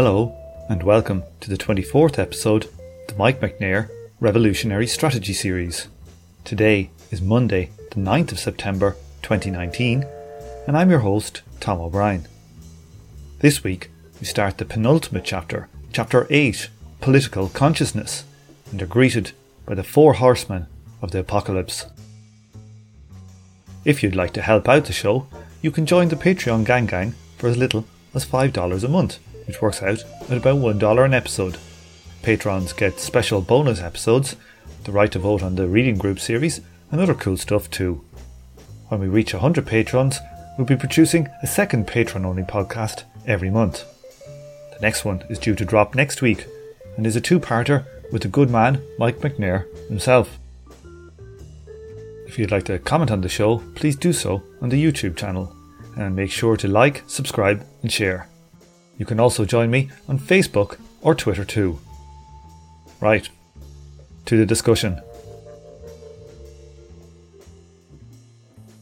Hello, and welcome to the 24th episode of the Mike Macnair Revolutionary Strategy Series. Today is Monday, the 9th of September 2019, and I'm your host, Tom O'Brien. This week, we start the penultimate chapter, Chapter 8 Political Consciousness, and are greeted by the four horsemen of the apocalypse. If you'd like to help out the show, you can join the Patreon Gang Gang for as little as $5 a month which works out at about $1 an episode. Patrons get special bonus episodes, the right to vote on the reading group series, and other cool stuff too. When we reach 100 patrons, we'll be producing a second patron only podcast every month. The next one is due to drop next week and is a two parter with the good man Mike Macnair himself. If you'd like to comment on the show, please do so on the YouTube channel and make sure to like, subscribe, and share. You can also join me on Facebook or Twitter too. Right, to the discussion.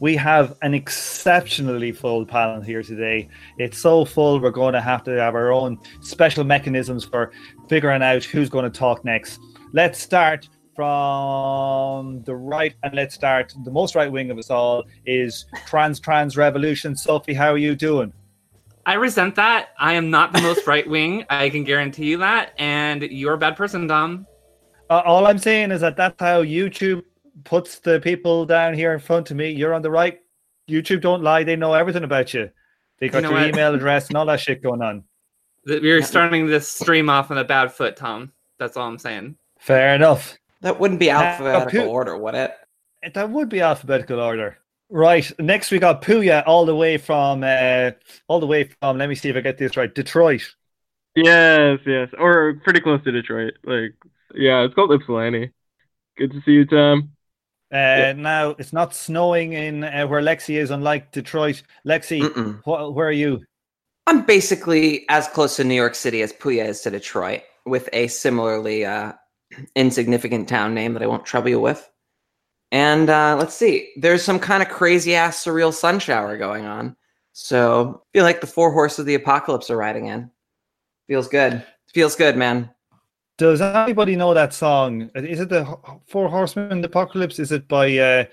We have an exceptionally full panel here today. It's so full, we're going to have to have our own special mechanisms for figuring out who's going to talk next. Let's start from the right, and let's start the most right wing of us all is Trans Trans Revolution. Sophie, how are you doing? I resent that. I am not the most right wing. I can guarantee you that. And you're a bad person, Dom. Uh, all I'm saying is that that's how YouTube puts the people down here in front of me. You're on the right. YouTube don't lie. They know everything about you. They got you know your what? email address and all that shit going on. You're starting this stream off on a bad foot, Tom. That's all I'm saying. Fair enough. That wouldn't be alphabetical uh, order, would it? That would be alphabetical order. Right. Next we got Puya all the way from uh all the way from let me see if I get this right. Detroit. Yes, yes. Or pretty close to Detroit. Like yeah, it's called Ypsilanti. Good to see you, Tom. Uh, yeah. Now it's not snowing in uh, where Lexi is, unlike Detroit. Lexi, wh- where are you? I'm basically as close to New York City as Puya is to Detroit, with a similarly uh, insignificant town name that I won't trouble you with. And uh, let's see, there's some kind of crazy ass surreal sun shower going on. So I feel like the four horses of the apocalypse are riding in. Feels good. Feels good, man. Does anybody know that song? Is it the Four Horsemen of the Apocalypse? Is it by uh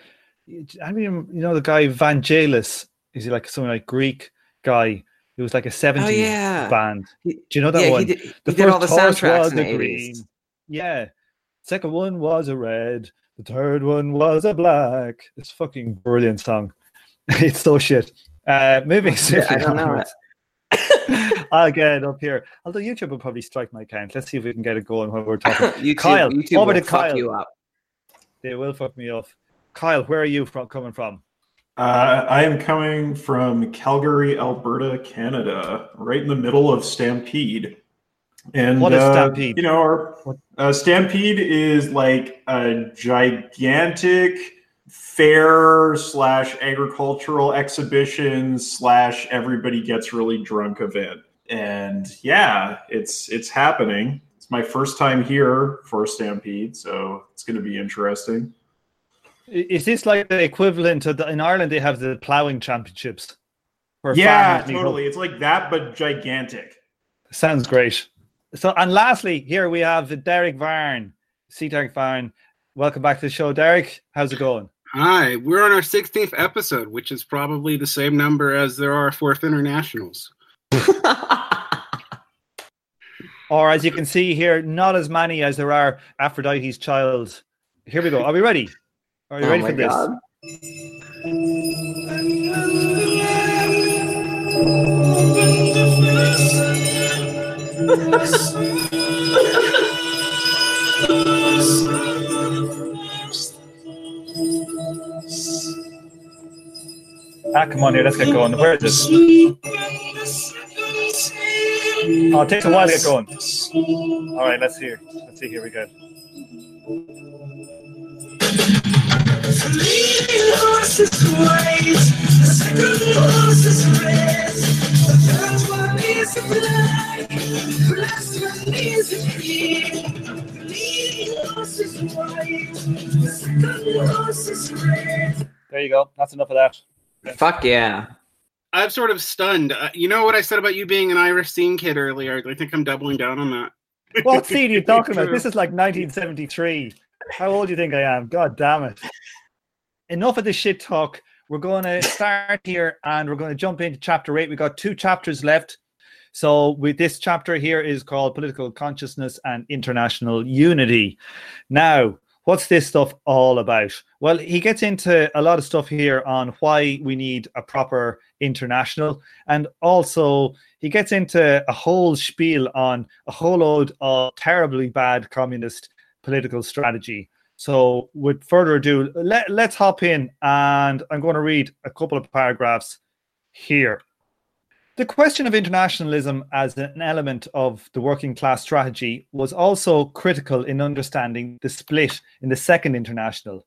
I mean you know the guy Vangelis? Is he like some like Greek guy? It was like a 70s oh, yeah. band. Do you know that yeah, one? He did, he the did all the soundtracks in the 80s. Green. Yeah. Second one was a red. The third one was a black. It's fucking brilliant song. it's so shit. Uh, moving yeah, I don't know it. I'll get it up here. Although YouTube will probably strike my account. Let's see if we can get it going when we're talking. YouTube, Kyle, YouTube over to Kyle. You up. They will fuck me off. Kyle, where are you from, coming from? Uh, I am coming from Calgary, Alberta, Canada, right in the middle of Stampede. And what is uh, Stampede? You know, our uh, Stampede is like a gigantic fair slash agricultural exhibition slash everybody gets really drunk event. And yeah, it's it's happening. It's my first time here for Stampede, so it's going to be interesting. Is this like the equivalent of the, in Ireland? They have the ploughing championships. Yeah, totally. It's like that, but gigantic. Sounds great. So, and lastly, here we have Derick Varn, C. Derick Varn. Welcome back to the show, Derick. How's it going? Hi, we're on our 16th episode, which is probably the same number as there are fourth internationals. or as you can see here, not as many as there are Aphrodite's child. Here we go. Are we ready? Are you oh ready for God. this? ah, come on here, let's get going. Where is this? Oh, it takes a while to get going. All right, let's hear. Let's see. Here we go. The horse is white, the second horse is red, the third one is black, the last one is green. The horse is white, the second horse is red. There you go. That's enough of that. Fuck yeah. I'm sort of stunned. Uh, you know what I said about you being an Irish scene kid earlier? I think I'm doubling down on that. What scene are you talking about? This is like 1973. How old do you think I am? God damn it. Enough of this shit talk. We're going to start here and we're going to jump into chapter eight. We got two chapters left. So, with this chapter here is called Political Consciousness and International Unity. Now, what's this stuff all about? Well, he gets into a lot of stuff here on why we need a proper international, and also he gets into a whole spiel on a whole load of terribly bad communist political strategy. So, with further ado, let, let's hop in, and I'm going to read a couple of paragraphs here. The question of internationalism as an element of the working class strategy was also critical in understanding the split in the Second International.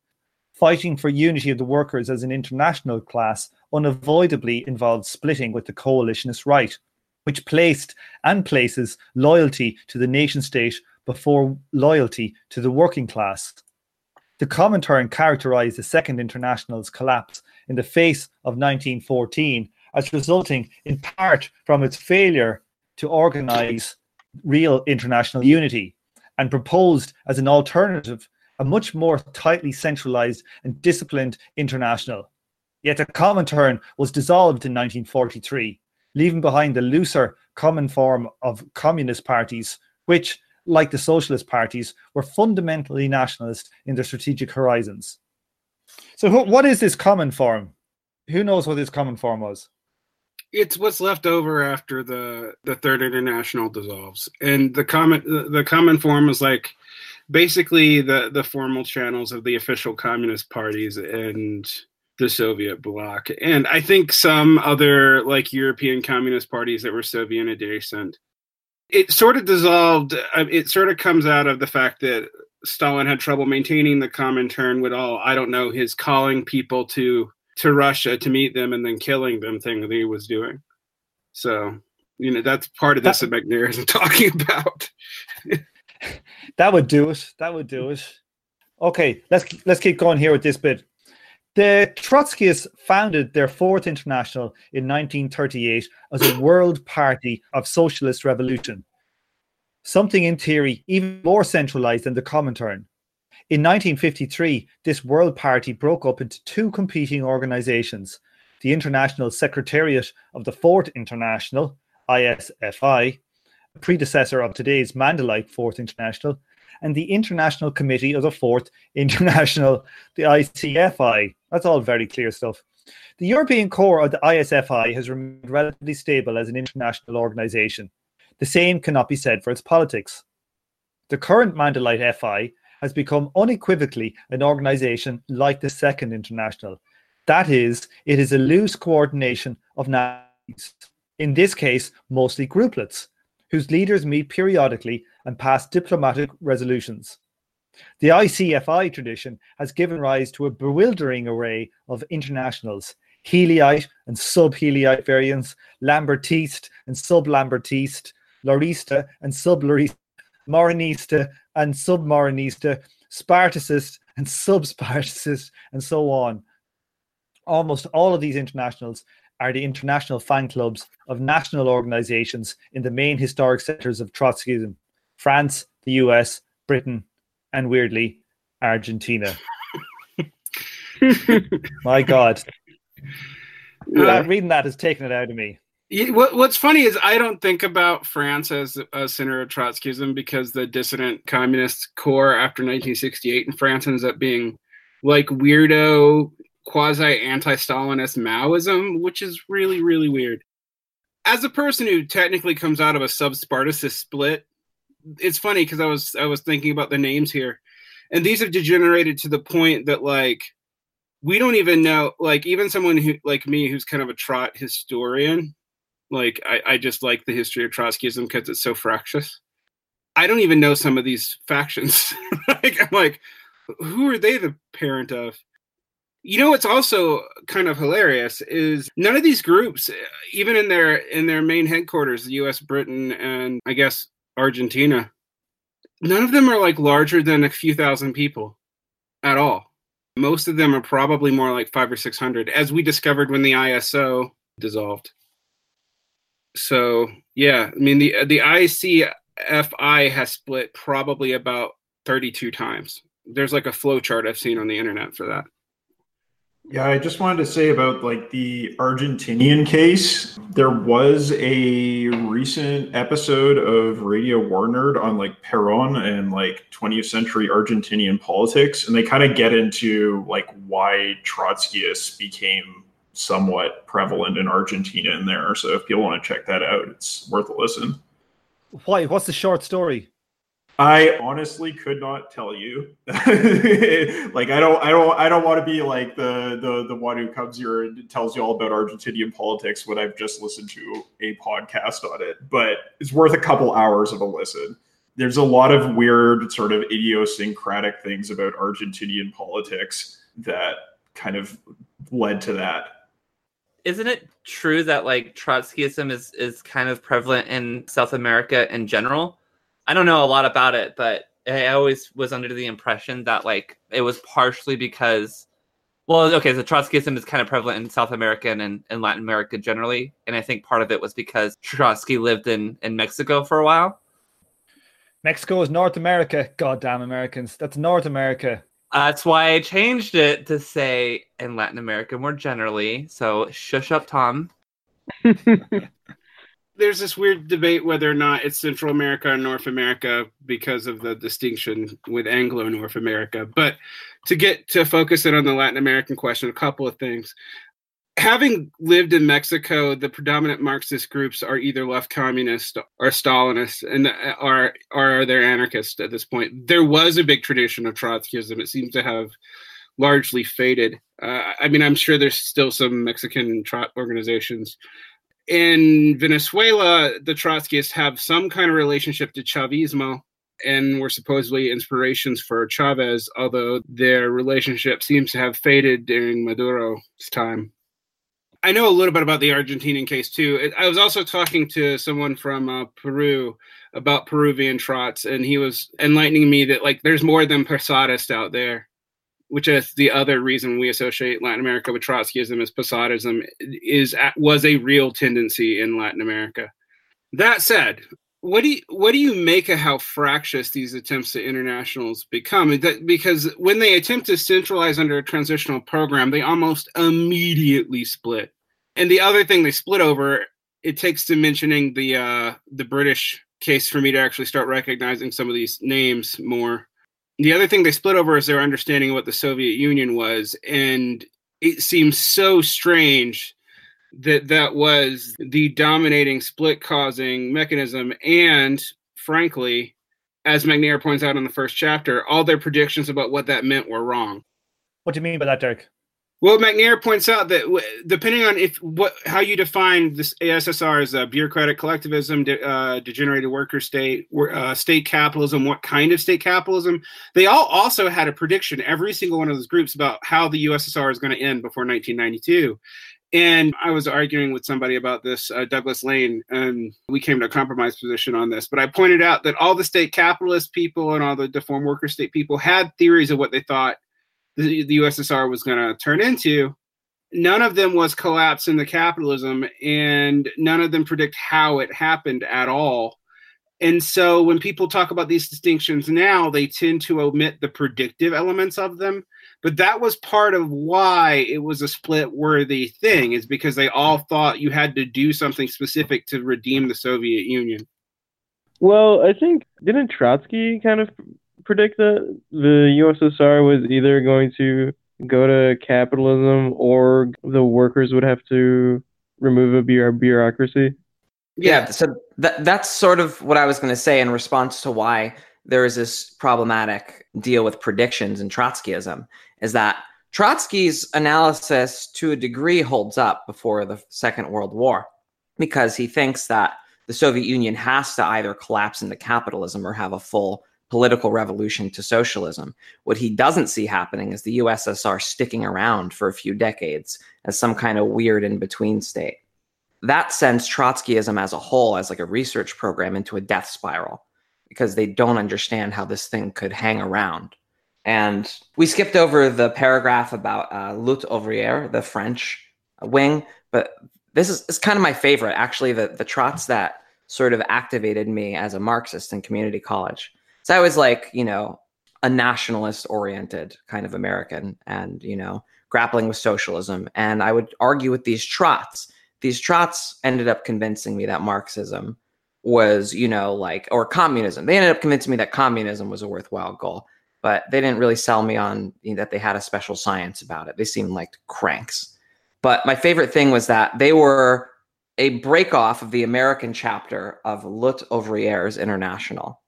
Fighting for unity of the workers as an international class unavoidably involved splitting with the coalitionist right, which placed and places loyalty to the nation state before loyalty to the working class. The Comintern characterized the Second International's collapse in the face of 1914 as resulting in part from its failure to organize real international unity and proposed as an alternative a much more tightly centralized and disciplined international. Yet the Comintern was dissolved in 1943, leaving behind the looser common form of communist parties, which, like the socialist parties, were fundamentally nationalist in their strategic horizons. So, wh- what is this common form? Who knows what this common form was? It's what's left over after the the Third International dissolves, and the common the, common form is like basically the the formal channels of the official communist parties and the Soviet bloc, and I think some other like European communist parties that were Soviet adjacent. It sort of dissolved. uh, It sort of comes out of the fact that Stalin had trouble maintaining the Comintern with all I don't know his calling people to to Russia to meet them and then killing them thing that he was doing. So you know that's part of this that Macnair isn't talking about. that would do it. That would do it. Okay, let's let's keep going here with this bit. The Trotskyists founded their Fourth International in 1938 as a world party of socialist revolution, something in theory even more centralized than the Comintern. In 1953, this world party broke up into two competing organizations the International Secretariat of the Fourth International, ISFI, a predecessor of today's Mandelite Fourth International, and the International Committee of the Fourth International, the ICFI. That's all very clear stuff. The European core of the ISFI has remained relatively stable as an international organization. The same cannot be said for its politics. The current Mandelite FI has become unequivocally an organization like the Second International. That is, it is a loose coordination of nations, in this case, mostly grouplets, whose leaders meet periodically and pass diplomatic resolutions. The ICFI tradition has given rise to a bewildering array of internationals, Healyite and sub-Healyite variants, Lambertiste and sub-Lambertiste, Laurista and sub-Laurista, Morenista and sub-Morenista, Spartacist and sub-Spartacist, and so on. Almost all of these internationals are the international fan clubs of national organizations in the main historic centers of Trotskyism France, the US, Britain, and weirdly, Argentina. My God. Uh, reading that has taken it out of me. Yeah, what, what's funny is I don't think about France as a center of Trotskyism because the dissident communist core after 1968 in France ends up being like weirdo quasi anti-Stalinist Maoism, which is really really weird. As a person who technically comes out of a sub-Spartacist split, it's funny because I was I was thinking about the names here, and these have degenerated to the point that like we don't even know like even someone who like me who's kind of a trot historian like I, I just like the history of Trotskyism because it's so fractious. I don't even know some of these factions. like I'm like, who are they the parent of? You know what's also kind of hilarious is none of these groups, even in their in their main headquarters, the U.S., Britain, and I guess Argentina, none of them are like larger than a few thousand people at all. Most of them are probably more like five or six hundred, as we discovered when the ISO dissolved. So yeah, I mean the the ICFI has split probably about 32 times. There's like a flow chart I've seen on the internet for that. Yeah, I just wanted to say about like the Argentinian case. There was a recent episode of Radio War Nerd on like Peron and like 20th century Argentinian politics, and they kind of get into like why Trotskyists became somewhat prevalent in Argentina in there. So if people want to check that out, it's worth a listen. Why? What's the short story? I honestly could not tell you. like I don't I don't I don't want to be like the the the one who comes here and tells you all about Argentinian politics when I've just listened to a podcast on it. But it's worth a couple hours of a listen. There's a lot of weird sort of idiosyncratic things about Argentinian politics that kind of led to that isn't it true that like Trotskyism is is kind of prevalent in South America in general? I don't know a lot about it, but I always was under the impression that like it was partially because well, okay, so Trotskyism is kind of prevalent in South America and in Latin America generally, and I think part of it was because Trotsky lived in in Mexico for a while. Mexico is North America. Goddamn Americans, that's North America. That's why I changed it to say in Latin America more generally. So shush up, Tom. There's this weird debate whether or not it's Central America or North America because of the distinction with Anglo North America. But to get to focus it on the Latin American question, a couple of things having lived in Mexico, the predominant Marxist groups are either left communist or Stalinist, and are are they're anarchist at this point. There was a big tradition of Trotskyism. It seems to have largely faded. Uh, I mean, I'm sure there's still some Mexican trot organizations. In Venezuela, the Trotskyists have some kind of relationship to Chavismo and were supposedly inspirations for Chavez, although their relationship seems to have faded during Maduro's time. I know a little bit about the Argentinian case too. I was also talking to someone from uh, Peru about Peruvian trots, and he was enlightening me that like there's more than Posadist out there, which is the other reason we associate Latin America with Trotskyism is Posadism is was a real tendency in Latin America. That said, what do you what do you make of how fractious these attempts at internationals become? Because when they attempt to centralize under a transitional program, they almost immediately split and the other thing they split over, it takes to mentioning the uh, the British case for me to actually start recognizing some of these names more. The other thing they split over is their understanding of what the Soviet Union was, and it seems so strange that that was the dominating split causing mechanism and frankly as Macnair points out in the first chapter all their predictions about what that meant were wrong. What do you mean by that Derick well, Macnair points out that depending on if what how you define this USSR as a bureaucratic collectivism, de, uh, degenerated worker state, uh, state capitalism, what kind of state capitalism, they all also had a prediction. Every single one of those groups about how the USSR is going to end before 1992. And I was arguing with somebody about this, uh, Douglas Lane, and we came to a compromise position on this. But I pointed out that all the state capitalist people and all the deformed worker state people had theories of what they thought the, the USSR was going to turn into, none of them was collapse in the capitalism, and none of them predict how it happened at all. And so when people talk about these distinctions now, they tend to omit the predictive elements of them. But that was part of why it was a split worthy thing, is because they all thought you had to do something specific to redeem the Soviet Union. Well, I think didn't Trotsky kind of predict that the USSR was either going to go to capitalism or the workers would have to remove a bureaucracy? Yeah, so that that's sort of what I was going to say in response to why there is this problematic deal with predictions and Trotskyism is that Trotsky's analysis to a degree holds up before the Second World War because he thinks that the Soviet Union has to either collapse into capitalism or have a full political revolution to socialism. What he doesn't see happening is the USSR sticking around for a few decades as some kind of weird in between state. That sends Trotskyism as a whole as like a research program into a death spiral because they don't understand how this thing could hang around. And we skipped over the paragraph about uh, Lutte ouvrière, the French wing, but this is, is kind of my favorite, actually, the, the trots that sort of activated me as a Marxist in community college. So I was like, you know, a nationalist oriented kind of American and, you know, grappling with socialism. And I would argue with these trots. These trots ended up convincing me that Marxism was, you know, like, or communism. They ended up convincing me that communism was a worthwhile goal, but they didn't really sell me on you know, that they had a special science about it. They seemed like cranks. But my favorite thing was that they were a break off of the American chapter of Lutte Ouvrière International.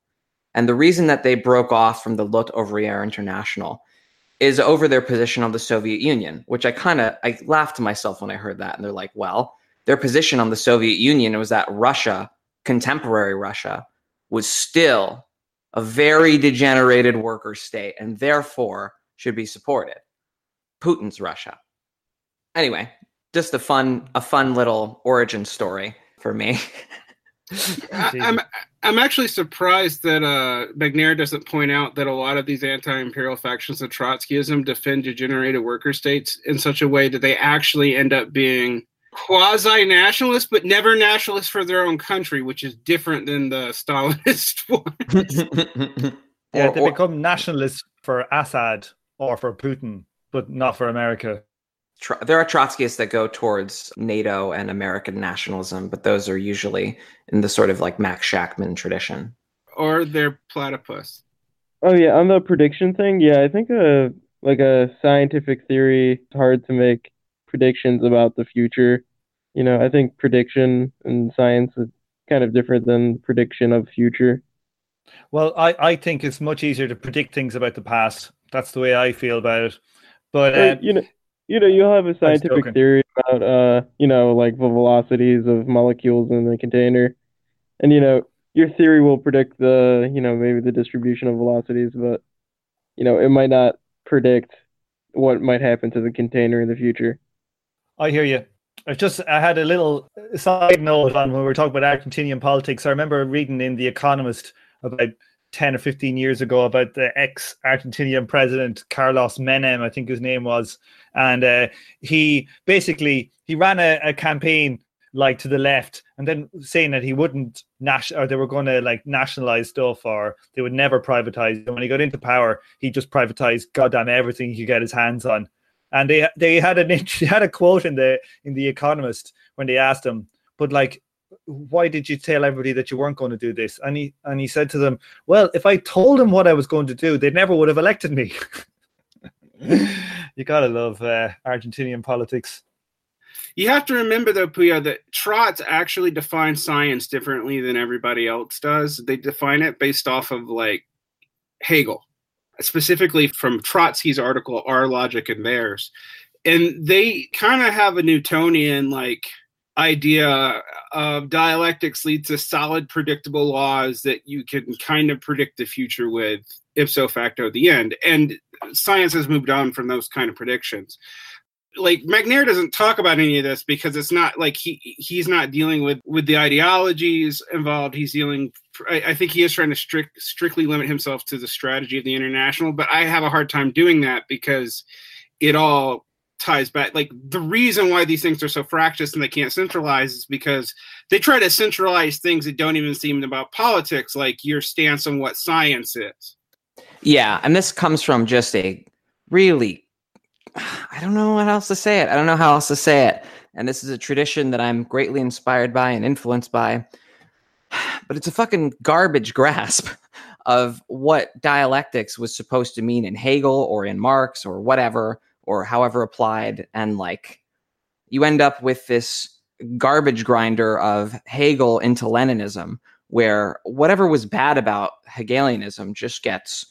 And the reason that they broke off from the Lutte Ouvrière International is over their position on the Soviet Union, which I kind of I laughed to myself when I heard that. And they're like, well, their position on the Soviet Union was that Russia, contemporary Russia, was still a very degenerated worker state and therefore should be supported. Putin's Russia. Anyway, just a fun a fun little origin story for me. I, I'm I'm actually surprised that uh, Macnair doesn't point out that a lot of these anti-imperial factions of Trotskyism defend degenerated worker states in such a way that they actually end up being quasi-nationalist, but never nationalist for their own country, which is different than the Stalinist one. Yeah, they become nationalists for Assad or for Putin, but not for America. Tro- there are Trotskyists that go towards NATO and American nationalism, but those are usually in the sort of like Max Shachtman tradition. or their platypus. Oh yeah, on the prediction thing, yeah, I think a like a scientific theory it's hard to make predictions about the future. You know, I think prediction and science is kind of different than prediction of future. Well, I, I think it's much easier to predict things about the past. That's the way I feel about it. But uh, But, you know, you know, you'll have a scientific theory about uh, you know, like the velocities of molecules in the container. And you know, your theory will predict the, you know, maybe the distribution of velocities, but you know, it might not predict what might happen to the container in the future. I hear you. I just I had a little side note on when we were talking about Argentinian politics. I remember reading in The Economist about ten or fifteen years ago about the ex Argentinian president Carlos Menem, I think his name was, and uh, he basically he ran a, a campaign like to the left, and then saying that he wouldn't nas- or they were going to like nationalize stuff or they would never privatize. And when he got into power, he just privatized goddamn everything he could get his hands on and they they had an they had a quote in the in the Economist when they asked him, but like, why did you tell everybody that you weren't going to do this? And he and he said to them, well, if I told them what I was going to do, they never would have elected me. you gotta love uh, Argentinian politics. You have to remember, though, Puya, that Trots actually define science differently than everybody else does. They define it based off of like Hegel, specifically from Trotsky's article, Our Logic and Theirs. And they kind of have a Newtonian like idea of dialectics leads to solid, predictable laws that you can kind of predict the future with ipso facto the end. And science has moved on from those kind of predictions like Macnair doesn't talk about any of this because it's not like he he's not dealing with with the ideologies involved. He's dealing. I, I think he is trying to strict strictly limit himself to the strategy of the international. But I have a hard time doing that because it all ties back. Like the reason why these things are so fractious and they can't centralize is because they try to centralize things that don't even seem about politics, like your stance on what science is. Yeah, and this comes from just a really I don't know what else to say it. I don't know how else to say it. And this is a tradition that I'm greatly inspired by and influenced by. But it's a fucking garbage grasp of what dialectics was supposed to mean in Hegel or in Marx or whatever, or however applied. And like, you end up with this garbage grinder of Hegel into Leninism, where whatever was bad about Hegelianism just gets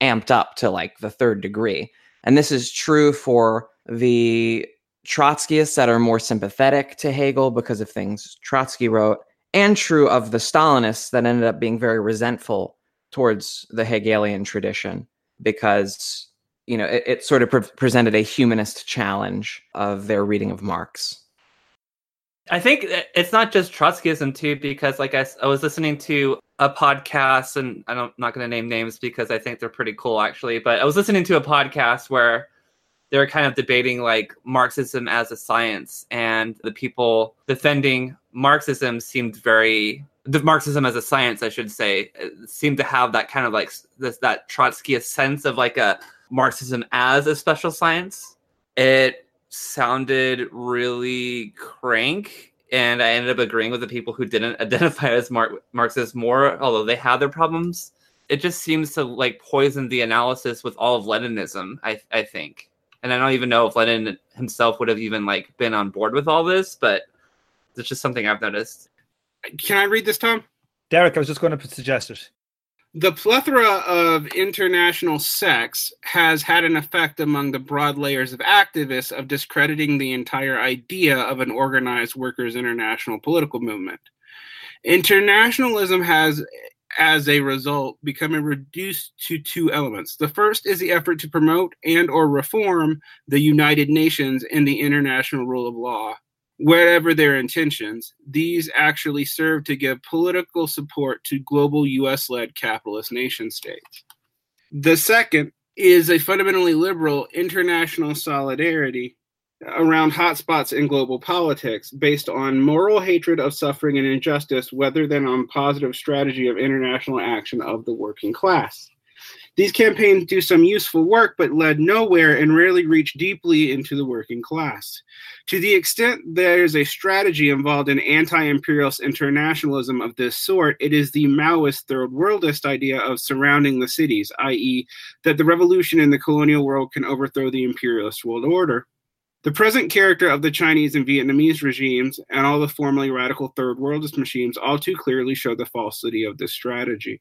amped up to like the third degree. And this is true for the Trotskyists that are more sympathetic to Hegel because of things Trotsky wrote, and true of the Stalinists that ended up being very resentful towards the Hegelian tradition because you know it, it sort of pre- presented a humanist challenge of their reading of Marx. I think eh, it's not just Trotskyism too, because like I was listening to a podcast, and I'm not going to name names because I think they're pretty cool actually. But I was listening to a podcast where they were kind of debating like Marxism as a science, and the people defending Marxism seemed very the Marxism as a science, I should say, seemed to have that kind of like this that Trotskyist sense of like a Marxism as a special science. It sounded really crank, and I ended up agreeing with the people who didn't identify as Mar- Marxist more, although they had their problems. It just seems to like poison the analysis with all of Leninism. I I think, and I don't even know if Lenin himself would have even like been on board with all this, but it's just something I've noticed. Can I read this, Tom? Derick, I was just going to suggest it. The plethora of international sects has had an effect among the broad layers of activists of discrediting the entire idea of an organized workers' international political movement. Internationalism has, as a result, become reduced to two elements. The first is the effort to promote and or reform the United Nations and the international rule of law wherever their intentions, these actually serve to give political support to global US led capitalist nation states. The second is a fundamentally liberal international solidarity around hotspots in global politics based on moral hatred of suffering and injustice rather than on positive strategy of international action of the working class. These campaigns do some useful work, but led nowhere and rarely reach deeply into the working class. To the extent there is a strategy involved in anti imperialist internationalism of this sort, it is the Maoist third worldist idea of surrounding the cities, i.e., that the revolution in the colonial world can overthrow the imperialist world order. The present character of the Chinese and Vietnamese regimes and all the formerly radical third worldist regimes all too clearly show the falsity of this strategy.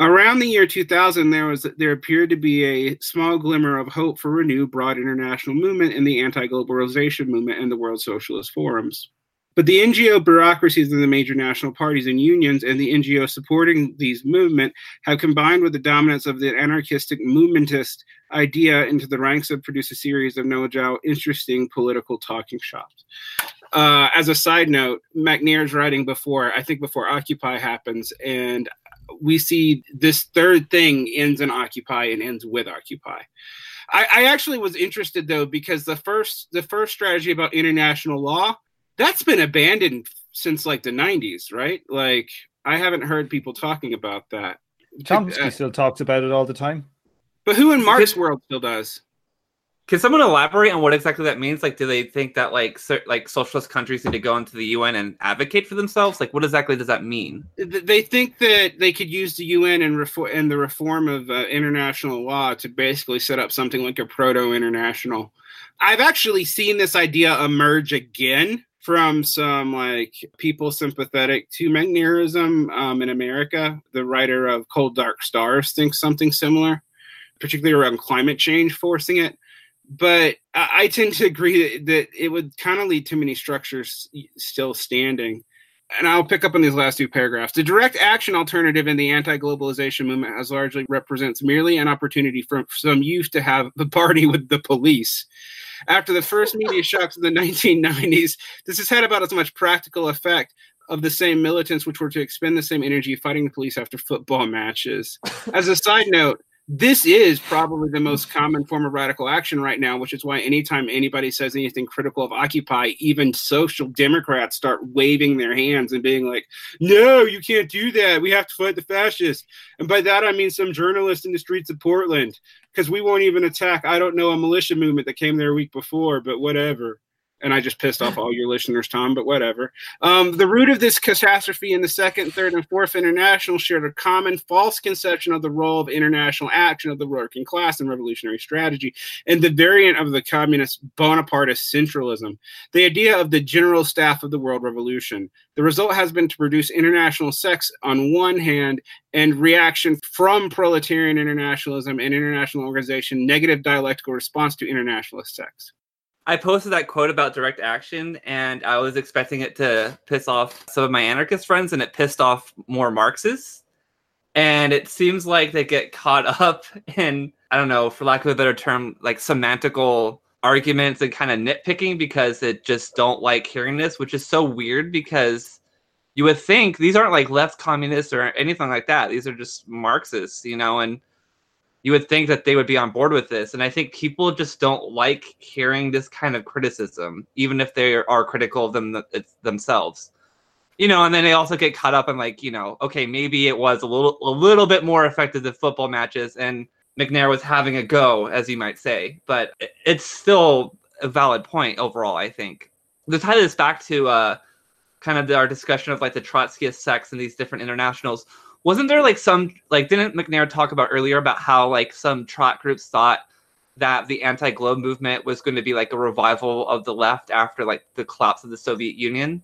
Around the year 2000, there was there appeared to be a small glimmer of hope for a new broad international movement in the anti-globalization movement and the World Socialist Forums. But the NGO bureaucracies of the major national parties and unions and the NGO supporting these movement have combined with the dominance of the anarchistic movementist idea into the ranks of produce a series of no doubt interesting political talking shops. Uh, as a side note, Macnair's writing before, I think before Occupy happens, and we see this third thing ends in Occupy and ends with Occupy. I, I actually was interested though because the first the first strategy about international law that's been abandoned since like the 90s, right? Like I haven't heard people talking about that. Chomsky uh, still talks about it all the time. But who in Mark's world still does? Can someone elaborate on what exactly that means? Like, do they think that like so, like socialist countries need to go into the UN and advocate for themselves? Like, what exactly does that mean? They think that they could use the UN and reform and the reform of uh, international law to basically set up something like a proto international. I've actually seen this idea emerge again from some like people sympathetic to Macnairism um, in America. The writer of Cold Dark Stars thinks something similar, particularly around climate change forcing it but I, tend to agree that, that it would kind of lead too many structures still standing. And I'll pick up on these last two paragraphs. The direct action alternative in the anti-globalization movement has largely represents merely an opportunity for some youth to have the party with the police. After the first media shocks of the 1990s, this has had about as much practical effect of the same militants which were to expend the same energy fighting the police after football matches. As a side note, this is probably the most common form of radical action right now, which is why anytime anybody says anything critical of Occupy, even social Democrats start waving their hands and being like, no, you can't do that. We have to fight the fascists. And by that, I mean some journalists in the streets of Portland, because we won't even attack, I don't know, a militia movement that came there a week before, but whatever and I just pissed off all your listeners, Tom, but whatever. Um, the root of this catastrophe in the second, third, and fourth international shared a common false conception of the role of international action of the working class and revolutionary strategy, and the variant of the communist Bonapartist centralism, the idea of the general staff of the world revolution. The result has been to produce international sex on one hand and reaction from proletarian internationalism and international organization, negative dialectical response to internationalist sects. I posted that quote about direct action, and I was expecting it to piss off some of my anarchist friends, and it pissed off more Marxists. And it seems like they get caught up in, I don't know, for lack of a better term, like semantical arguments and kind of nitpicking because they just don't like hearing this, which is so weird because you would think these aren't like left communists or anything like that. These are just Marxists, you know, and you would think that they would be on board with this. And I think people just don't like hearing this kind of criticism, even if they are critical of them themselves. You know, and then they also get caught up in like, you know, okay, maybe it was a little a little bit more effective than football matches, and Macnair was having a go, as you might say. But it's still a valid point overall, I think. To tie this back to uh, kind of our discussion of like the Trotskyist sects and these different internationals, wasn't there like some like didn't Macnair talk about earlier about how like some trot groups thought that the anti-globe movement was going to be like a revival of the left after like the collapse of the Soviet Union?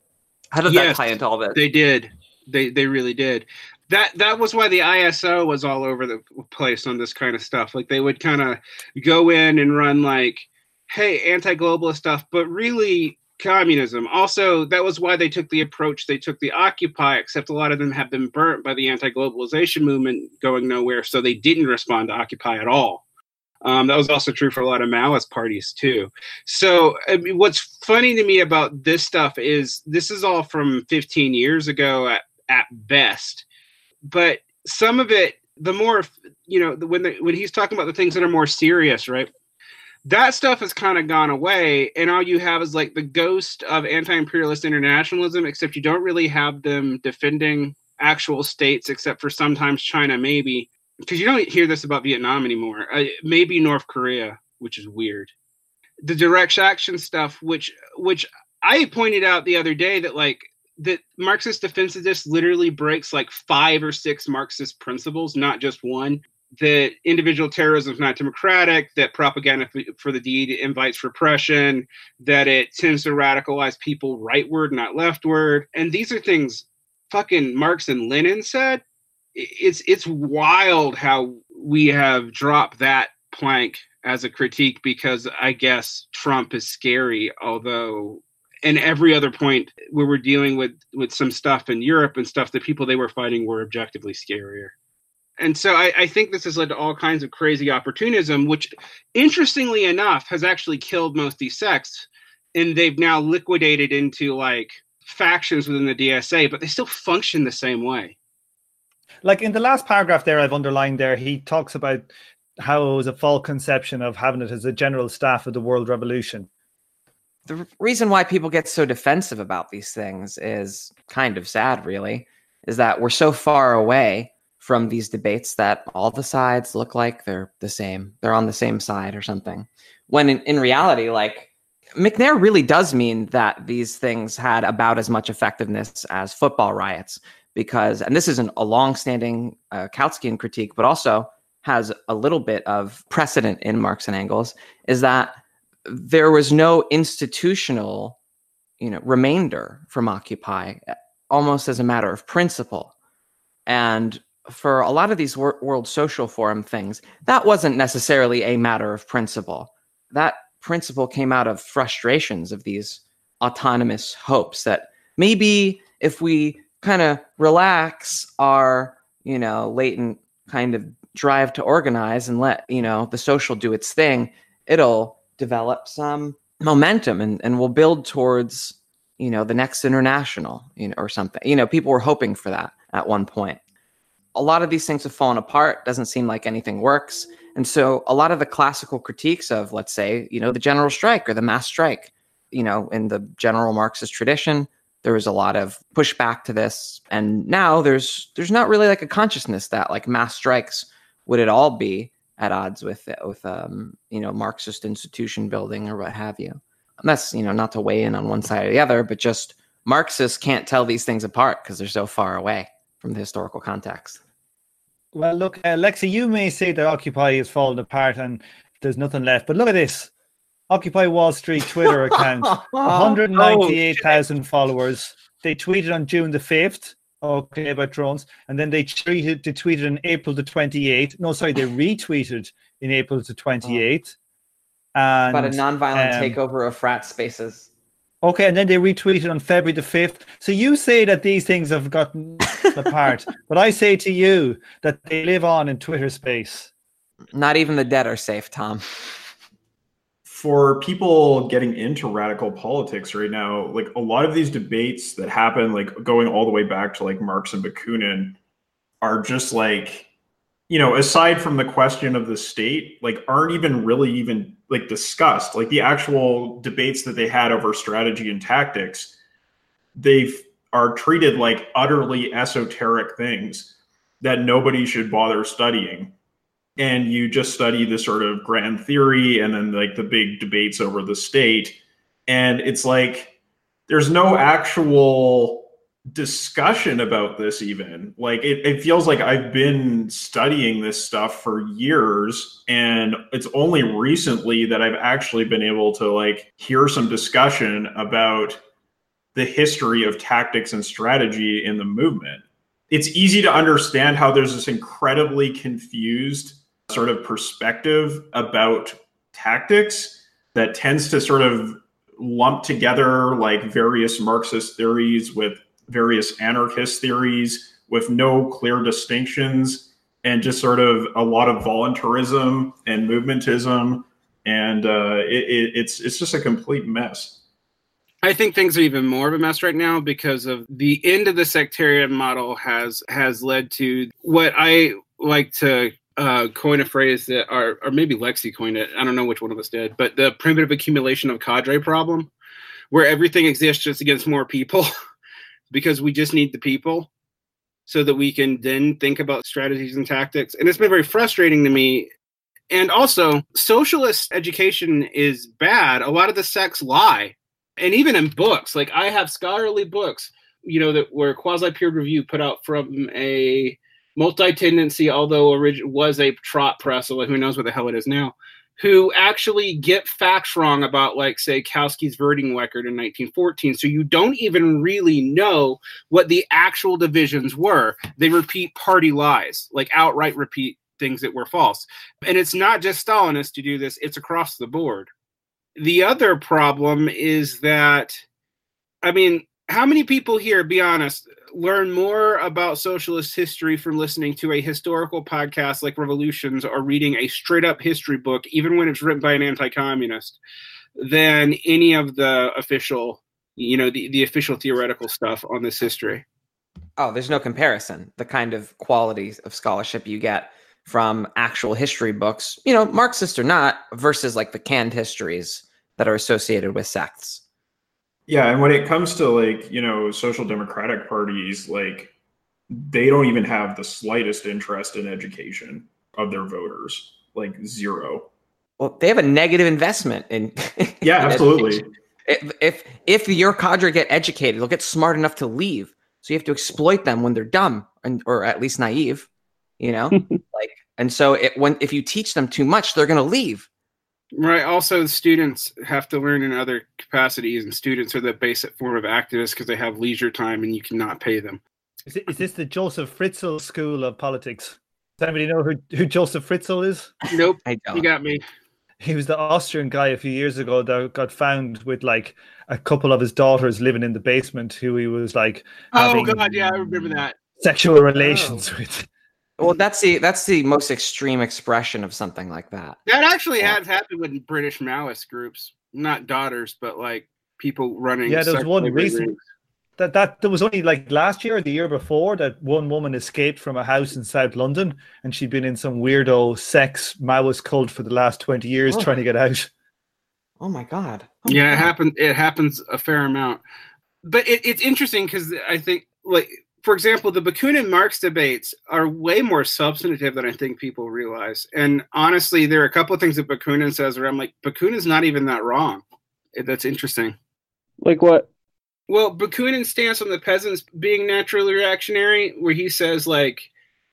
How does yes, that tie into all this? They did. They they really did. That that was why the ISO was all over the place on this kind of stuff. Like they would kind of go in and run like, hey, anti-globalist stuff, but really communism. Also, that was why they took the approach they took the Occupy, except a lot of them have been burnt by the anti globalization movement going nowhere, so they didn't respond to Occupy at all. Um, that was also true for a lot of Maoist parties too. So, I mean, what's funny to me about this stuff is this is all from 15 years ago at, at best, but some of it, the more you know, when the, when he's talking about the things that are more serious, right? That stuff has kind of gone away and all you have is like the ghost of anti-imperialist internationalism except you don't really have them defending actual states except for sometimes china maybe. Because you don't hear this about vietnam anymore. Uh, maybe north korea which is weird. The direct action stuff which which i pointed out the other day that like that marxist defensiveness literally breaks like five or six marxist principles not just one that individual terrorism is not democratic, that propaganda for the deed invites repression, that it tends to radicalize people rightward, not leftward. And these are things fucking Marx and Lenin said. It's it's wild how we have dropped that plank as a critique because I guess Trump is scary, although and every other point where we're dealing with with some stuff in Europe and stuff the people they were fighting were objectively scarier and so I, I, think this has led to all kinds of crazy opportunism, which, interestingly enough, has actually killed most of these sects, and they've now liquidated into like factions within the DSA, but they still function the same way. Like in the last paragraph there, I've underlined there, he talks about how it was a false conception of having it as a general staff of the world revolution. The reason why people get so defensive about these things is kind of sad, really, is that we're so far away from these debates that all the sides look like they're the same. They're on the same side or something. When in, in reality, like Macnair really does mean that these things had about as much effectiveness as football riots because, and this isn't a long-standing uh, Kautskian critique, but also has a little bit of precedent in Marx and Engels, is that there was no institutional, you know, remainder from Occupy, almost as a matter of principle. And for a lot of these wor- World Social Forum things, that wasn't necessarily a matter of principle. That principle came out of frustrations of these autonomous hopes that maybe if we kind of relax our, you know, latent kind of drive to organize and let, you know, the social do its thing, it'll develop some momentum and, and we'll build towards, you know, the next international, you know, or something. You know, people were hoping for that at one point a lot of these things have fallen apart. Doesn't seem like anything works. And so a lot of the classical critiques of, let's say, you know, the general strike or the mass strike, you know, in the general Marxist tradition, there was a lot of pushback to this. And now there's there's not really like a consciousness that like mass strikes would it all be at odds with with um, you know Marxist institution building or what have you. And that's you know not to weigh in on one side or the other, but just Marxists can't tell these things apart because they're so far away from the historical context. Well, look, uh, Lexi, you may say that Occupy is falling apart and there's nothing left, but look at this. Occupy Wall Street Twitter account, 198,000 followers. They tweeted on June the 5th, okay, about drones, and then they tweeted, they tweeted on April the 28th. No, sorry, they retweeted in April the 28th. And, about a nonviolent um, takeover of frat spaces. Okay, and then they retweeted on February the 5th. So you say that these things have gotten apart, but I say to you that they live on in Twitter space. Not even the dead are safe, Tom. For people getting into radical politics right now, like a lot of these debates that happen, like going all the way back to like Marx and Bakunin, are just like you know, aside from the question of the state, like aren't even really even like discussed. Like the actual debates that they had over strategy and tactics, they are treated like utterly esoteric things that nobody should bother studying. And you just study the sort of grand theory and then like the big debates over the state. And it's like there's no actual discussion about this even like it, it feels like i've been studying this stuff for years and it's only recently that i've actually been able to like hear some discussion about the history of tactics and strategy in the movement. It's easy to understand how there's this incredibly confused sort of perspective about tactics that tends to sort of lump together like various marxist theories with various anarchist theories with no clear distinctions and just sort of a lot of voluntarism and movementism. And uh, it, it, it's it's just a complete mess I think things are even more of a mess right now because of the end of the sectarian model has has led to what I like to uh, coin a phrase that, or, or maybe Lexi coined it. I don't know which one of us did, but the primitive accumulation of cadre problem, where everything exists just against more people. because we just need the people so that we can then think about strategies and tactics. And it's been very frustrating to me. And also, socialist education is bad. A lot of the sects lie. And even in books, like I have scholarly books, you know, that were quasi peer review put out from a multi tendency, although was a trot press, although who knows what the hell it is now who actually get facts wrong about, like, say, Kautsky's voting record in 1914. So you don't even really know what the actual divisions were. They repeat party lies, like outright repeat things that were false. And it's not just Stalinists to do this, it's across the board. The other problem is that, I mean, how many people here, be honest, learn more about socialist history from listening to a historical podcast like Revolutions or reading a straight up history book, even when it's written by an anti communist, than any of the official, you know, the, the official theoretical stuff on this history? Oh, there's no comparison. The kind of quality of scholarship you get from actual history books, you know, Marxist or not, versus like the canned histories that are associated with sects. Yeah, and when it comes to like, you know, social democratic parties, like they don't even have the slightest interest in education of their voters, like zero. Well, they have a negative investment in Yeah, in absolutely. If, if if your cadre get educated, they'll get smart enough to leave. So you have to exploit them when they're dumb and or at least naive, you know? like and so it, when if you teach them too much, they're going to leave. Right. Also, students have to learn in other capacities, and students are the basic form of activists because they have leisure time and you cannot pay them. Is, it, is this the Joseph Fritzl School of Politics? Does anybody know who, who Joseph Fritzl is? Nope. You got me. He was the Austrian guy a few years ago that got found with like a couple of his daughters living in the basement who he was like. Oh, God. Yeah, I remember that. Sexual relations oh. with. Well, that's the that's the most extreme expression of something like that. That actually yeah. has happened with British Maoist groups, not daughters, but like people running. Yeah, there's one recent that that there was only like last year or the year before that one woman escaped from a house in South London and she'd been in some weirdo sex Maoist cult for the last twenty years oh. trying to get out. Oh my god! Oh yeah, my god. it happens. It happens a fair amount, but it, it's interesting because I think like for example, the Bakunin Marx debates are way more substantive than I think people realize. And honestly, there are a couple of things that Bakunin says where I'm like, Bakunin's not even that wrong. Eh, that's interesting. Like what? Well, Bakunin's stance on the peasants being naturally reactionary, where he says like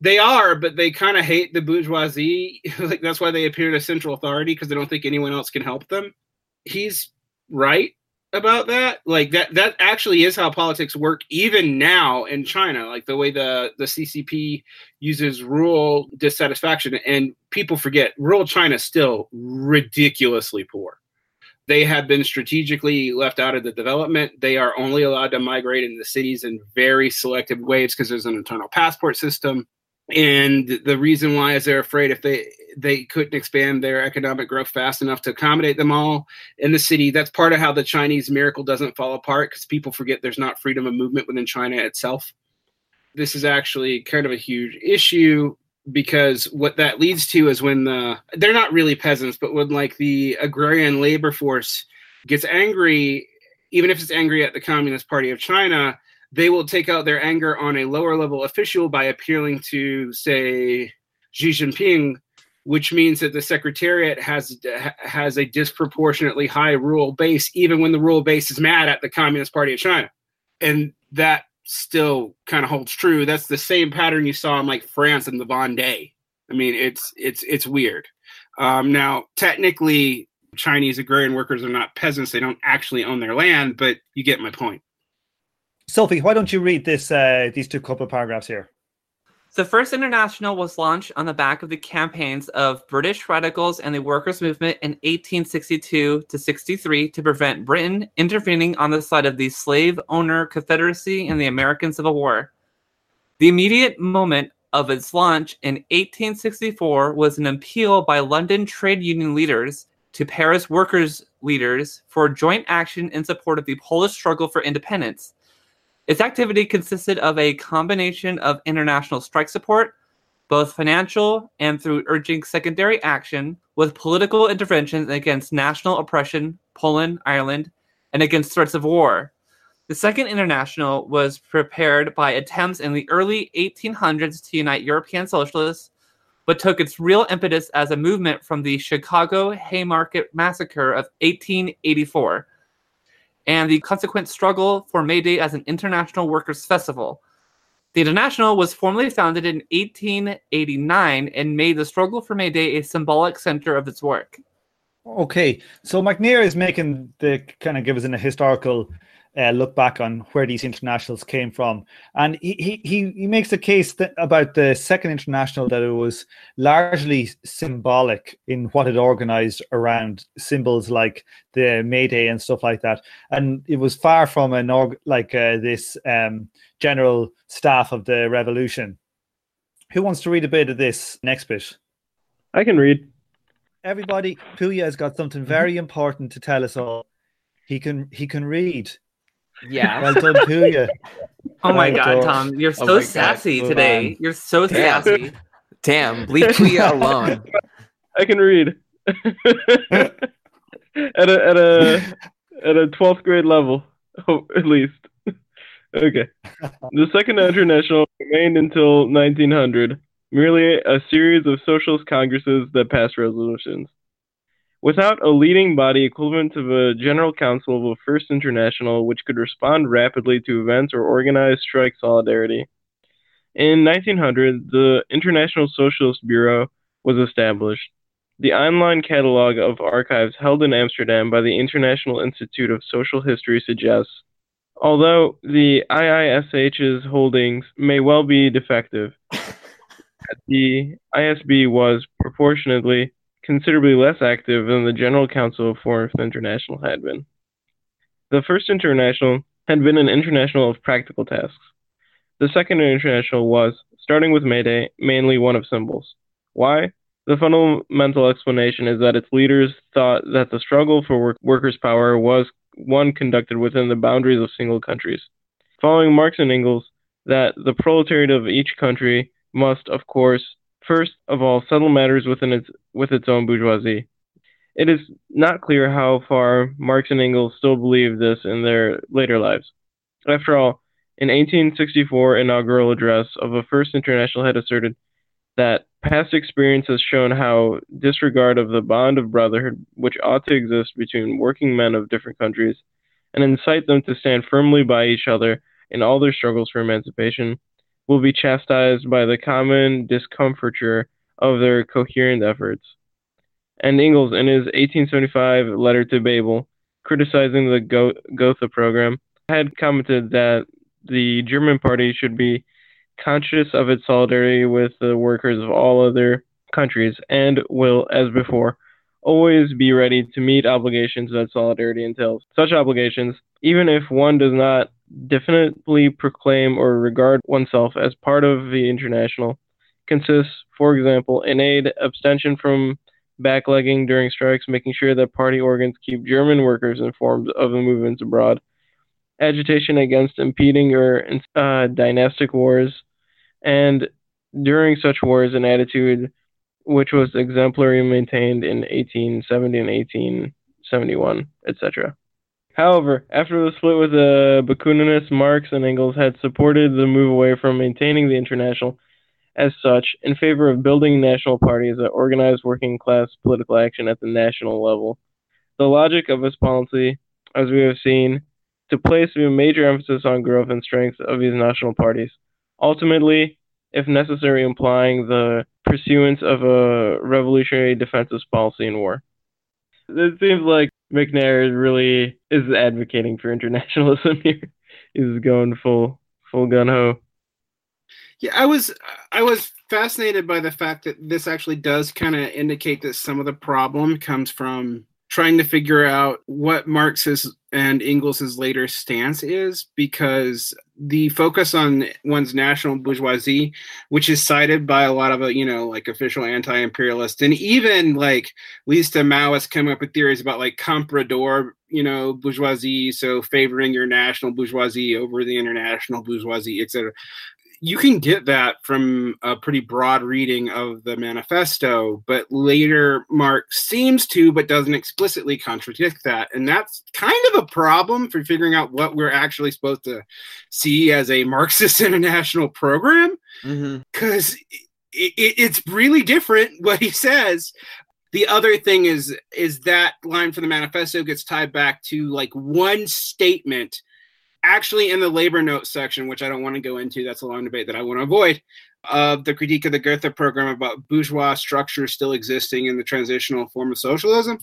they are, but they kind of hate the bourgeoisie. like that's why they appear to central authority because they don't think anyone else can help them. He's right about that like that that actually is how politics work even now in china like the way the the ccp uses rural dissatisfaction and people forget rural china is still ridiculously poor. They have been strategically left out of the development. They are only allowed to migrate into the cities in very selective ways because there's an internal passport system. And the reason why is they're afraid if they they couldn't expand their economic growth fast enough to accommodate them all in the city. That's part of how the chinese miracle doesn't fall apart because people forget there's not freedom of movement within china itself. This is actually kind of a huge issue because what that leads to is when the they're not really peasants, but when like the agrarian labor force gets angry, even if it's angry at the Communist Party of China, they will take out their anger on a lower level official by appealing to, say, Xi Jinping, which means that the secretariat has has a disproportionately high rural base, even when the rural base is mad at the Communist Party of China, and that still kind of holds true. That's the same pattern you saw in like France and the Vendée. I mean, it's it's it's weird. Um, now, technically, Chinese agrarian workers are not peasants; they don't actually own their land, but you get my point. Sophie, why don't you read this uh, these two couple of paragraphs here? The First International was launched on the back of the campaigns of British radicals and the workers' movement in 1862 to 63 to prevent Britain intervening on the side of the slave owner Confederacy in the American Civil War. The immediate moment of its launch in 1864 was an appeal by London trade union leaders to Paris workers' leaders for joint action in support of the Polish struggle for independence. Its activity consisted of a combination of international strike support, both financial and through urging secondary action, with political interventions against national oppression, Poland, Ireland, and against threats of war. The Second International was prepared by attempts in the early 1800s to unite European socialists, but took its real impetus as a movement from the Chicago Haymarket Massacre of 1884 and the consequent struggle for May Day as an international workers' festival. The International was formally founded in 1889 and made the struggle for May Day a symbolic center of its work. Okay, so Macnair is making the kind of give us in a historical uh, look back on where these internationals came from. And he, he, he makes a case that, about the Second International that it was largely symbolic in what it organized around symbols like the May Day and stuff like that. And it was far from an org, like uh, this um, general staff of the revolution. Who wants to read a bit of this next bit? I can read. Everybody, Puya has got something Mm-hmm. very important to tell us all. He can he can read. Yeah. Well done, Puya. Oh my Right, god, George. Tom, you're Oh so my God, sassy move today. on. You're so Damn. sassy. Damn, leave Puya alone. I can read. at a at a at a twelfth grade level, oh, at least. okay. The Second International remained until 1900, merely a series of socialist congresses that passed resolutions. Without a leading body equivalent to the General Council of a First International, which could respond rapidly to events or organize strike solidarity. In 1900, the International Socialist Bureau was established. The online catalog of archives held in Amsterdam by the International Institute of Social History suggests, although the IISH's holdings may well be defective, that the ISB was proportionately considerably less active than the General Council of Fourth International had been. The First International had been an international of practical tasks. The Second International was, starting with May Day, mainly one of symbols. Why? The fundamental explanation is that its leaders thought that the struggle for work- workers' power was one conducted within the boundaries of single countries. Following Marx and Engels, that the proletariat of each country must, of course, first of all settle matters within its with its own bourgeoisie. It is not clear how far Marx and Engels still believed this in their later lives. After all, an 1864 inaugural address of a First International had asserted that past experience has shown how disregard of the bond of brotherhood which ought to exist between working men of different countries and incite them to stand firmly by each other in all their struggles for emancipation will be chastised by the common discomfiture of their coherent efforts. And Engels, in his 1875 letter to Bebel, criticizing the Go- Gotha program, had commented that the German party should be conscious of its solidarity with the workers of all other countries and will, as before, always be ready to meet obligations that solidarity entails. Such obligations, even if one does not definitely proclaim or regard oneself as part of the international, consists, for example, in aid, abstention from blacklegging during strikes, making sure that party organs keep German workers informed of the movements abroad, agitation against impeding or uh, dynastic wars, and during such wars an attitude which was exemplary maintained in 1870 and 1871, etc. However, after the split with uh, the Bakuninists, Marx and Engels had supported the move away from maintaining the international as such in favor of building national parties that organized working class political action at the national level. The logic of his policy, as we have seen, to place a major emphasis on growth and strength of these national parties, ultimately, if necessary, implying the pursuance of a revolutionary defensive policy in war. It seems like Macnair really is advocating for internationalism here. He's going full full gun ho. Yeah, I was I was fascinated by the fact that this actually does kind of indicate that some of the problem comes from trying to figure out what Marx's and Engels's later stance is because the focus on one's national bourgeoisie, which is cited by a lot of, uh, you know, like official anti-imperialists and even like leads to Maoists coming up with theories about like comprador, you know, bourgeoisie, so favoring your national bourgeoisie over the international bourgeoisie, etc you can get that from a pretty broad reading of the manifesto, but later Marx seems to, but doesn't explicitly contradict that. And that's kind of a problem for figuring out what we're actually supposed to see as a Marxist international program. Because mm-hmm. it, it, it's really different what he says. The other thing is is that line from the manifesto gets tied back to like one statement actually in the labor notes section, which I don't want to go into, that's a long debate that I want to avoid, of the critique of the Gotha program about bourgeois structure still existing in the transitional form of socialism.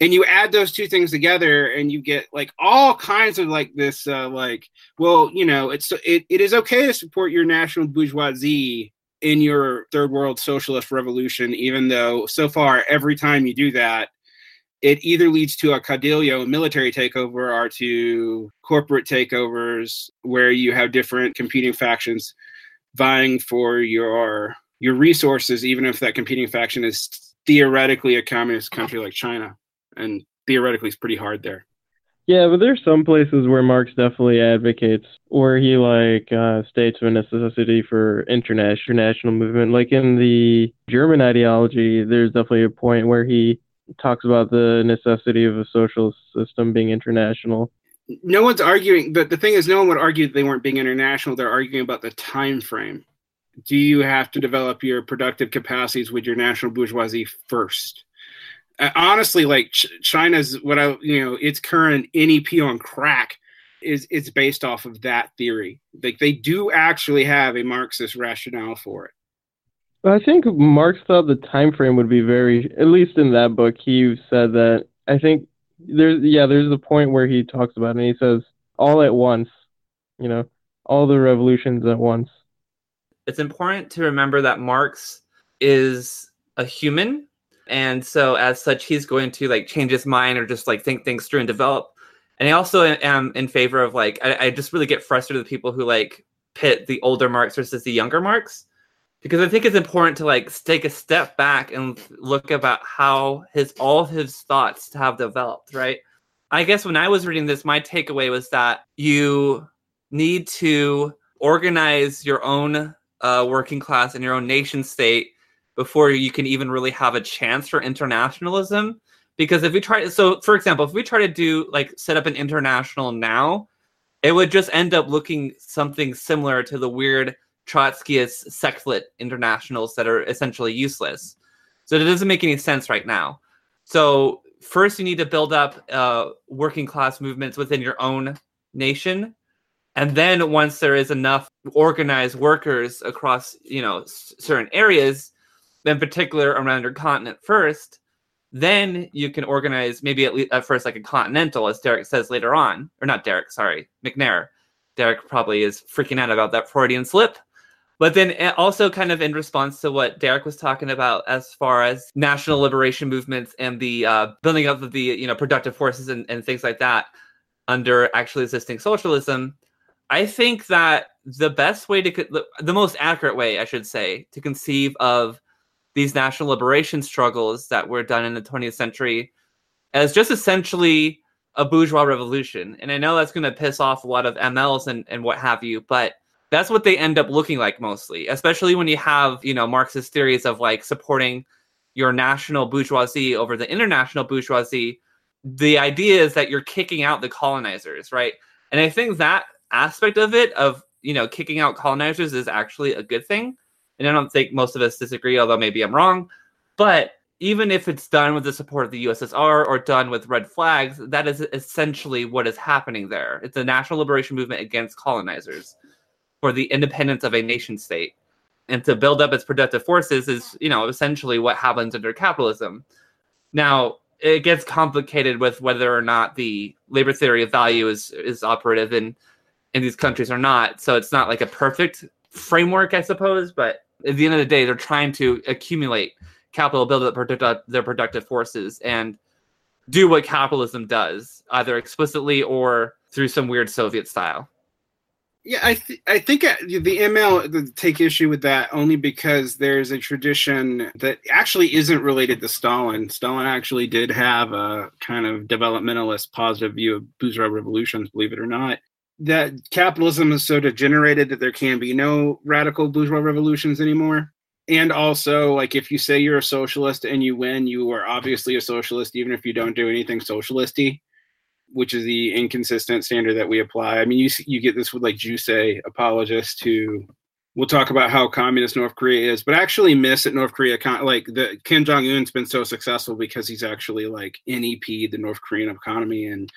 And you add those two things together, and you get like all kinds of like this, uh, like, well, you know, it's it, it is okay to support your national bourgeoisie in your third world socialist revolution, even though so far every time you do that, it either leads to a caudillo military takeover or to corporate takeovers where you have different competing factions vying for your your resources even if that competing faction is theoretically a communist country like china. And theoretically it's pretty hard there. Yeah but there's some places where marx definitely advocates where he like uh, states a necessity for international movement. Like in the german ideology there's definitely a point where he talks about the necessity of a social system being international. No one's arguing, but the thing is, no one would argue they weren't being international. They're arguing about the time frame. Do you have to develop your productive capacities with your national bourgeoisie first? Uh, honestly, like Ch- China's what I you know its current NEP on crack is it's based off of that theory. Like they do actually have a Marxist rationale for it. I think Marx thought the time frame would be very, at least in that book, he said that. I think there's, yeah, there's a point where he talks about it and he says all at once, you know, all the revolutions at once. It's important to remember that Marx is a human, and so as such, he's going to like change his mind or just like think things through and develop. And I also am in favor of like, I, I just really get frustrated with people who like pit the older Marx versus the younger Marx because I think it's important to like take a step back and look about how his all his thoughts have developed, right? I guess when I was reading this, my takeaway was that you need to organize your own uh, working class and your own nation state before you can even really have a chance for internationalism. Because if we try, so for example, if we try to do like set up an international now, it would just end up looking something similar to the weird Trotskyist sectlet internationals that are essentially useless. So it doesn't make any sense right now. So first, you need to build up uh, working class movements within your own nation, and then once there is enough organized workers across, you know, s- certain areas, in particular around your continent first, then you can organize maybe at least at first like a continental, as Derick says later on, or not Derick, sorry, Macnair. Derick probably is freaking out about that Freudian slip. But then eh, also kind of in response to what Derick was talking about as far as national liberation movements and the uh, building up of the you know productive forces and, and things like that under actually existing socialism, I think that the best way to the most accurate way, I should say, to conceive of these national liberation struggles that were done in the 20th century as just essentially a bourgeois revolution. And I know that's going to piss off a lot of MLs and, and what have you, but That's what they end up looking like mostly, especially when you have, you know, Marxist theories of like supporting your national bourgeoisie over the international bourgeoisie. The idea is that you're kicking out the colonizers, right? And I think that aspect of it, of, you know, kicking out colonizers is actually a good thing. And I don't think most of us disagree, although maybe I'm wrong. But even if it's done with the support of the USSR or done with red flags, that is essentially what is happening there. It's a national liberation movement against colonizers for the independence of a nation state. And to build up its productive forces is, you know, essentially what happens under capitalism. Now, it gets complicated with whether or not the labor theory of value is is operative in in these countries or not. So it's not like a perfect framework, I suppose, but at the end of the day, they're trying to accumulate capital, build up their productive forces, and do what capitalism does, either explicitly or through some weird Soviet style. Yeah, I th- I think uh, the ML take issue with that only because there's a tradition that actually isn't related to Stalin. Stalin actually did have a kind of developmentalist, positive view of bourgeois revolutions, believe it or not. That capitalism is so degenerated that there can be no radical bourgeois revolutions anymore and also like if you say you're a socialist and you win you are obviously a socialist even if you don't do anything socialisty which is the inconsistent standard that we apply i mean you you get this with like Juche apologists who we'll talk about how communist north korea is but actually miss at north korea like the kim jong-un's been so successful because he's actually like nep the north korean economy and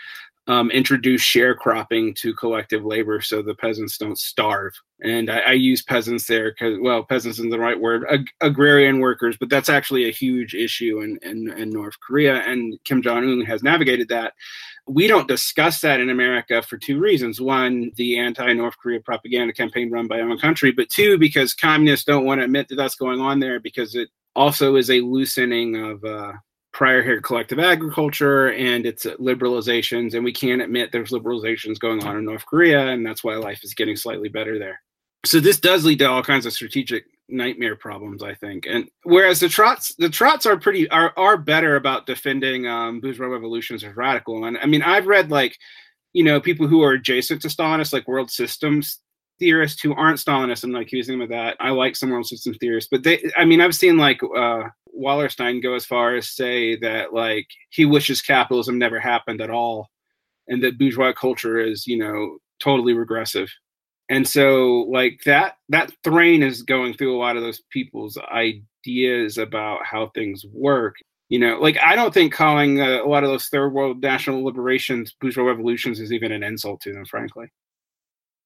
um, introduce sharecropping to collective labor so the peasants don't starve. And I, I use peasants there because, well, peasants isn't the right word, ag- agrarian workers, but that's actually a huge issue in, in, in North Korea. And Kim Jong un has navigated that. We don't discuss that in America for two reasons. One, the anti North Korea propaganda campaign run by our own country, but two, because communists don't want to admit that that's going on there because it also is a loosening of uh, prior here collective agriculture and its liberalizations and we can't admit there's liberalizations going on in north korea and that's why life is getting slightly better there so this does lead to all kinds of strategic nightmare problems i think. And whereas the trots the trots are pretty are, are better about defending um, bourgeois revolutions as radical. And i mean i've read like you know people who are adjacent to stalinists like world systems theorists who aren't stalinists i'm not accusing them of that. I like some world system theorists but they i mean i've seen like uh Wallerstein go as far as say that like he wishes capitalism never happened at all, and that bourgeois culture is you know totally regressive. And so like that that strain is going through a lot of those people's ideas about how things work. You know, like I don't think calling uh, a lot of those third world national liberations bourgeois revolutions is even an insult to them, frankly.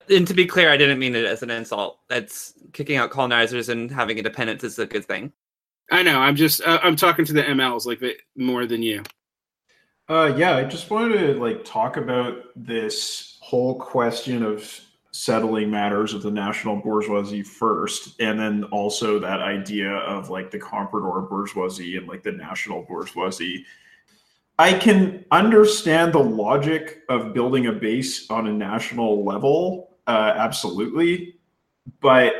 And to be clear, I didn't mean it as an insult. That's kicking out colonizers and having independence is a good thing. I know. I'm just uh, I'm talking to the MLs like the, more than you. Uh, yeah, I just wanted to like talk about this whole question of settling matters of the national bourgeoisie first, and then also that idea of like the comprador bourgeoisie and like the national bourgeoisie. I can understand the logic of building a base on a national level, uh, absolutely, but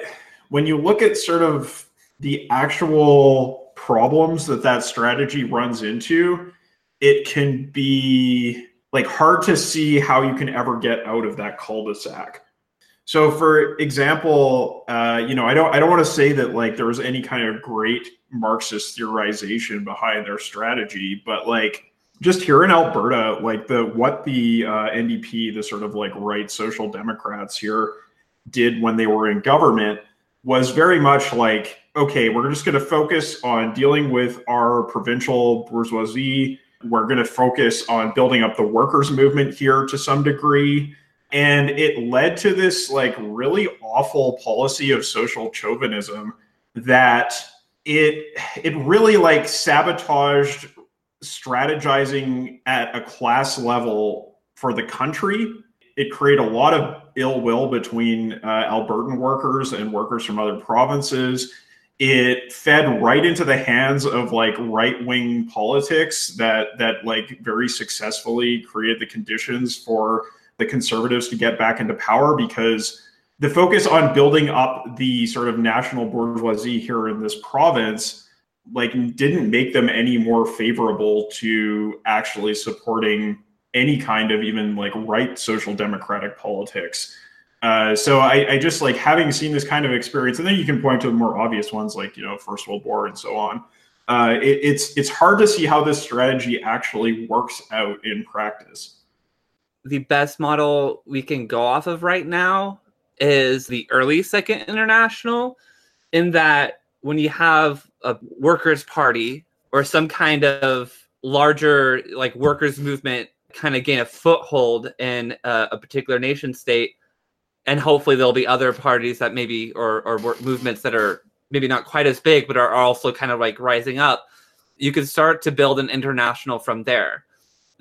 when you look at sort of the actual problems that that strategy runs into, it can be like hard to see how you can ever get out of that cul-de-sac. So, for example, uh, you know, I don't, I don't want to say that like there was any kind of great Marxist theorization behind their strategy, but like just here in Alberta, like the what the uh, NDP, the sort of like right social democrats here, did when they were in government was very much like okay, we're just going to focus on dealing with our provincial bourgeoisie. We're going to focus on building up the workers' movement here to some degree. And it led to this like really awful policy of social chauvinism that it it really like sabotaged strategizing at a class level for the country. It created a lot of ill will between uh, Albertan workers and workers from other provinces it fed right into the hands of like right wing politics that that like very successfully created the conditions for the conservatives to get back into power because the focus on building up the sort of national bourgeoisie here in this province like didn't make them any more favorable to actually supporting any kind of even like right social democratic politics Uh, so I, I just like having seen this kind of experience, and then you can point to the more obvious ones like you know First World War and so on. Uh, it, it's it's hard to see how this strategy actually works out in practice. The best model we can go off of right now is the early Second International, in that when you have a workers' party or some kind of larger like workers' movement kind of gain a foothold in a, a particular nation state and hopefully there'll be other parties that maybe or or movements that are maybe not quite as big but are also kind of like rising up you can start to build an international from there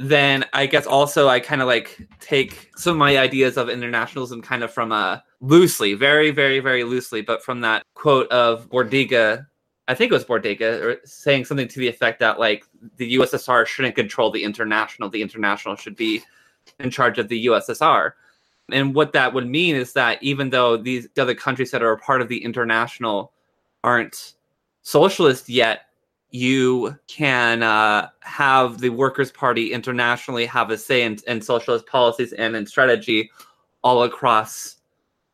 then i guess also i kind of like take some of my ideas of internationalism kind of from a loosely very very very loosely but from that quote of bordiga i think it was bordiga or saying something to the effect that like the ussr shouldn't control the international the international should be in charge of the ussr and what that would mean is that even though these other countries that are a part of the international aren't socialist yet, you can uh, have the Workers' Party internationally have a say in, in socialist policies and in strategy all across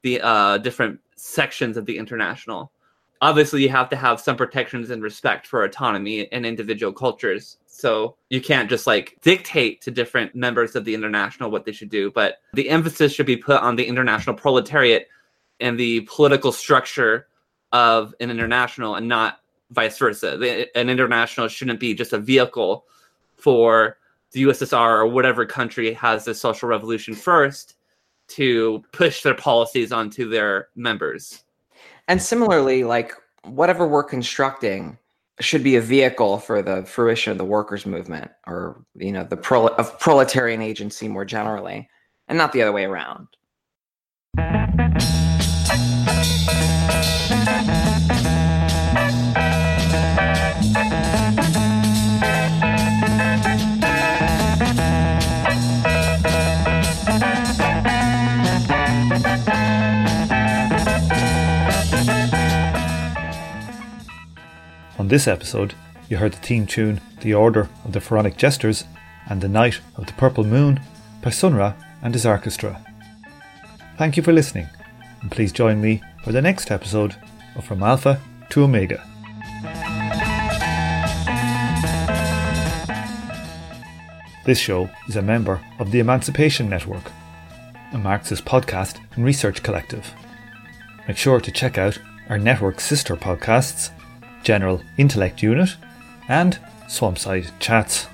the uh, different sections of the international. Obviously you have to have some protections and respect for autonomy and individual cultures. So you can't just like dictate to different members of the international what they should do but the emphasis should be put on the international proletariat and the political structure of an international and not vice versa an international shouldn't be just a vehicle for the ussr or whatever country has the social revolution first to push their policies onto their members and similarly, like whatever we're constructing should be a vehicle for the fruition of the workers' movement or you know the pro- of proletarian agency more generally, and not the other way around. On this episode, you heard the theme tune The Order of the Pharaonic Jesters and The Night of the Purple Moon by Sun Ra and his orchestra. Thank you for listening, and please join me for the next episode of From Alpha to Omega. This show is a member of the Emancipation Network, a Marxist podcast and research collective. Make sure to check out our network sister podcasts General Intellect Unit, and Swampside Chats.